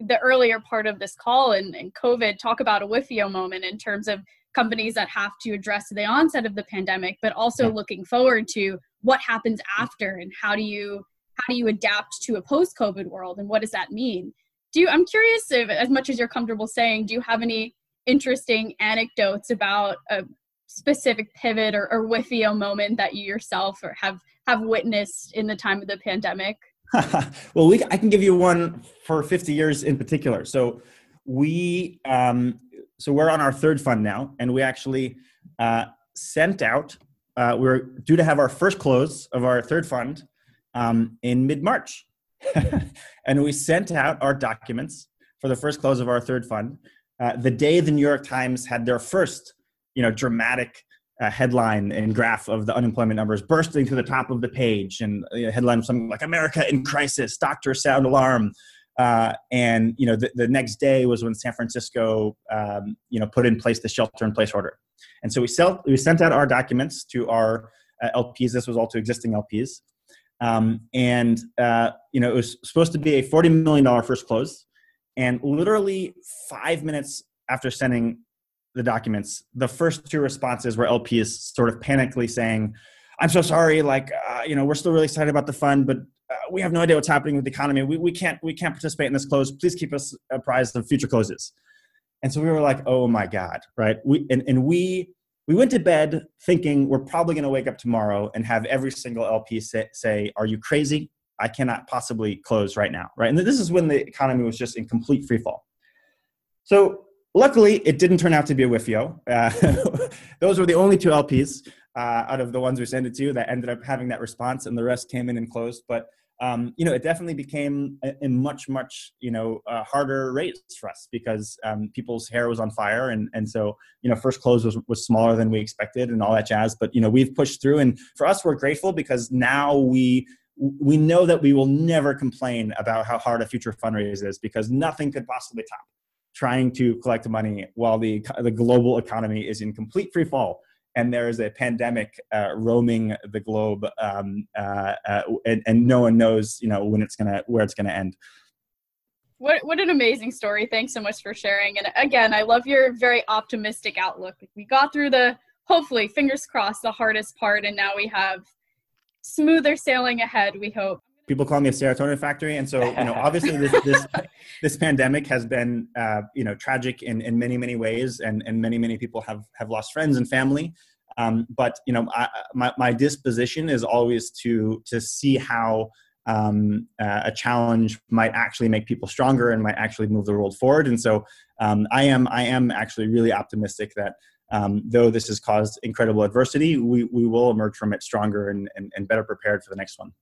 the earlier part of this call and, and COVID. Talk about a WFIO moment in terms of companies that have to address the onset of the pandemic, but also yeah. looking forward to what happens after and how do you how do you adapt to a post-COVID world and what does that mean? Do you i'm curious if as much as you're comfortable saying do you have any interesting anecdotes about a specific pivot or, or WFIO moment that you yourself or have have witnessed in the time of the pandemic? Well we, i can give you one for 50 years in particular. So we um, so we're on our third fund now and we actually uh, sent out uh, we're due to have our first close of our third fund um, in mid-march and we sent out our documents for the first close of our third fund uh, the day the New York Times had their first, you know, dramatic uh, headline and graph of the unemployment numbers bursting to the top of the page, and you know, headline something like "America in crisis, doctors sound alarm." Uh, and you know, the, the, next day was when San Francisco, um, you know, put in place the shelter-in-place order. And so we, sell, we sent out our documents to our uh, LPs. This was all to existing LPs. Um, and uh, you know, it was supposed to be a forty million dollar first close, and literally five minutes after sending the documents, the first two responses were LPs sort of panically saying, "I'm so sorry, like uh, you know, we're still really excited about the fund, but uh, we have no idea what's happening with the economy. We, we can't we can't participate in this close. Please keep us apprised of future closes." And so we were like, "Oh my god!" Right? We and and we we went to bed thinking we're probably going to wake up tomorrow and have every single LP say, say, Are you crazy? I cannot possibly close right now. Right. And this is when the economy was just in complete free fall. So luckily, it didn't turn out to be a WFIO. Uh, those were the only two LPs uh, out of the ones we sent it to that ended up having that response, and the rest came in and closed. But um, you know, it definitely became a, a much, much, you know, harder race for us because um, people's hair was on fire, and and so you know, first close was was smaller than we expected, and all that jazz. But you know, we've pushed through, and for us, we're grateful because now we we know that we will never complain about how hard a future fundraise is because nothing could possibly top trying to collect money while the the global economy is in complete free fall and there is a pandemic uh, roaming the globe, um, uh, uh, and, and, no one knows, you know, when it's gonna where it's gonna end. What what an amazing story. Thanks so much for sharing. And again, I love your very optimistic outlook. We got through the hopefully, fingers crossed, the hardest part and now we have smoother sailing ahead, we hope. People call me a serotonin factory, and so you know, obviously, this this this pandemic has been uh, you know tragic in, in many many ways, and and many many people have have lost friends and family. Um, but you know, I, my my disposition is always to to see how um, uh, a challenge might actually make people stronger and might actually move the world forward. And so um, I am I am actually really optimistic that um, though this has caused incredible adversity, we, we will emerge from it stronger and, and, and better prepared for the next one.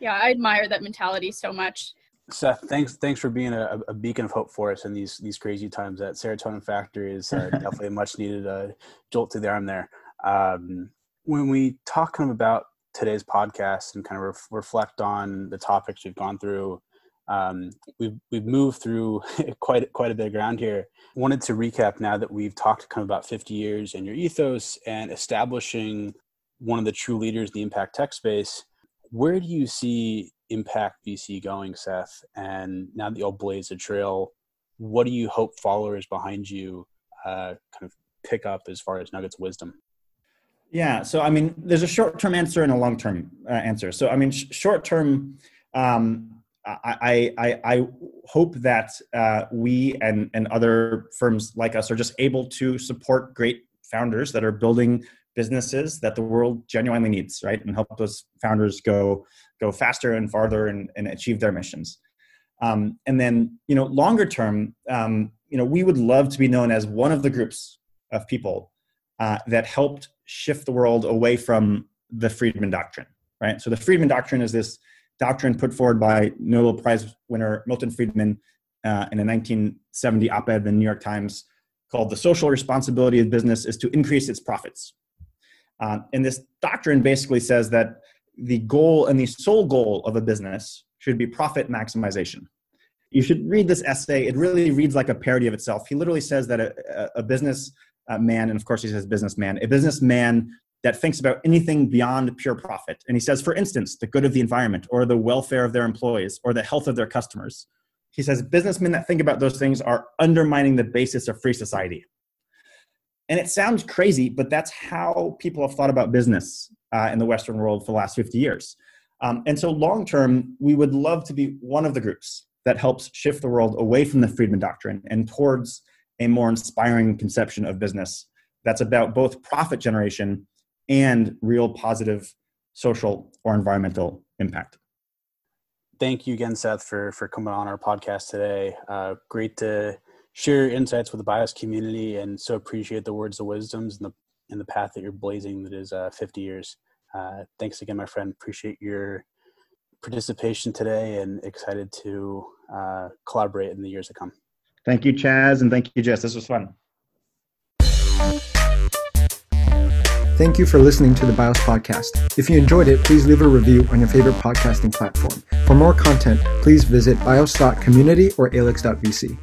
Yeah, I admire that mentality so much. Seth, thanks thanks for being a, a, beacon of hope for us in these these crazy times. That serotonin factor is uh, definitely a much needed uh, jolt to the arm there. Um, when we talk kind of about today's podcast and kind of re- reflect on the topics we've gone through. Um, we've we've moved through quite quite a bit of ground here. Wanted to recap now that we've talked kind of about 50 years and your ethos and establishing one of the true leaders in the impact tech space. Where do you see Impact VC going, Seth? And now that you'll blaze a trail, what do you hope followers behind you uh, kind of pick up as far as nuggets wisdom? Yeah. So, I mean, there's a short term answer and a long term uh, answer. So, I mean, sh- short term, um, I, I, I, hope that uh, we and, and other firms like us are just able to support great founders that are building businesses that the world genuinely needs, right? And help those founders go go faster and farther and, and achieve their missions. Um, and then, you know, longer term, um, you know, we would love to be known as one of the groups of people uh, that helped shift the world away from the Friedman doctrine, right? So the Friedman doctrine is this doctrine put forward by Nobel Prize winner Milton Friedman uh, in a 1970 op-ed in the New York Times called "The Social Responsibility of Business is to Increase Its Profits." Uh, and this doctrine basically says that the goal and the sole goal of a business should be profit maximization. You should read this essay. It really reads like a parody of itself. He literally says that a, a business uh, man, and of course he says businessman, a businessman that thinks about anything beyond pure profit. And he says, for instance, the good of the environment or the welfare of their employees or the health of their customers. He says, businessmen that think about those things are undermining the basis of free society. And it sounds crazy, but that's how people have thought about business uh, in the Western world for the last 50 years. Um, and so, long term, we would love to be one of the groups that helps shift the world away from the Friedman doctrine and towards a more inspiring conception of business that's about both profit generation and real positive social or environmental impact. Thank you again, Seth, for for coming on our podcast today. Uh, great to share your insights with the bios community, and so appreciate the words of wisdoms and the and the path that you're blazing. That is uh, 50 years. Uh, thanks again, my friend. Appreciate your participation today, and excited to uh, collaborate in the years to come. Thank you, Chaz, and thank you, Jess. This was fun. Thank you for listening to the BIOS podcast. If you enjoyed it, please leave a review on your favorite podcasting platform. For more content, please visit bios.community or alix.vc.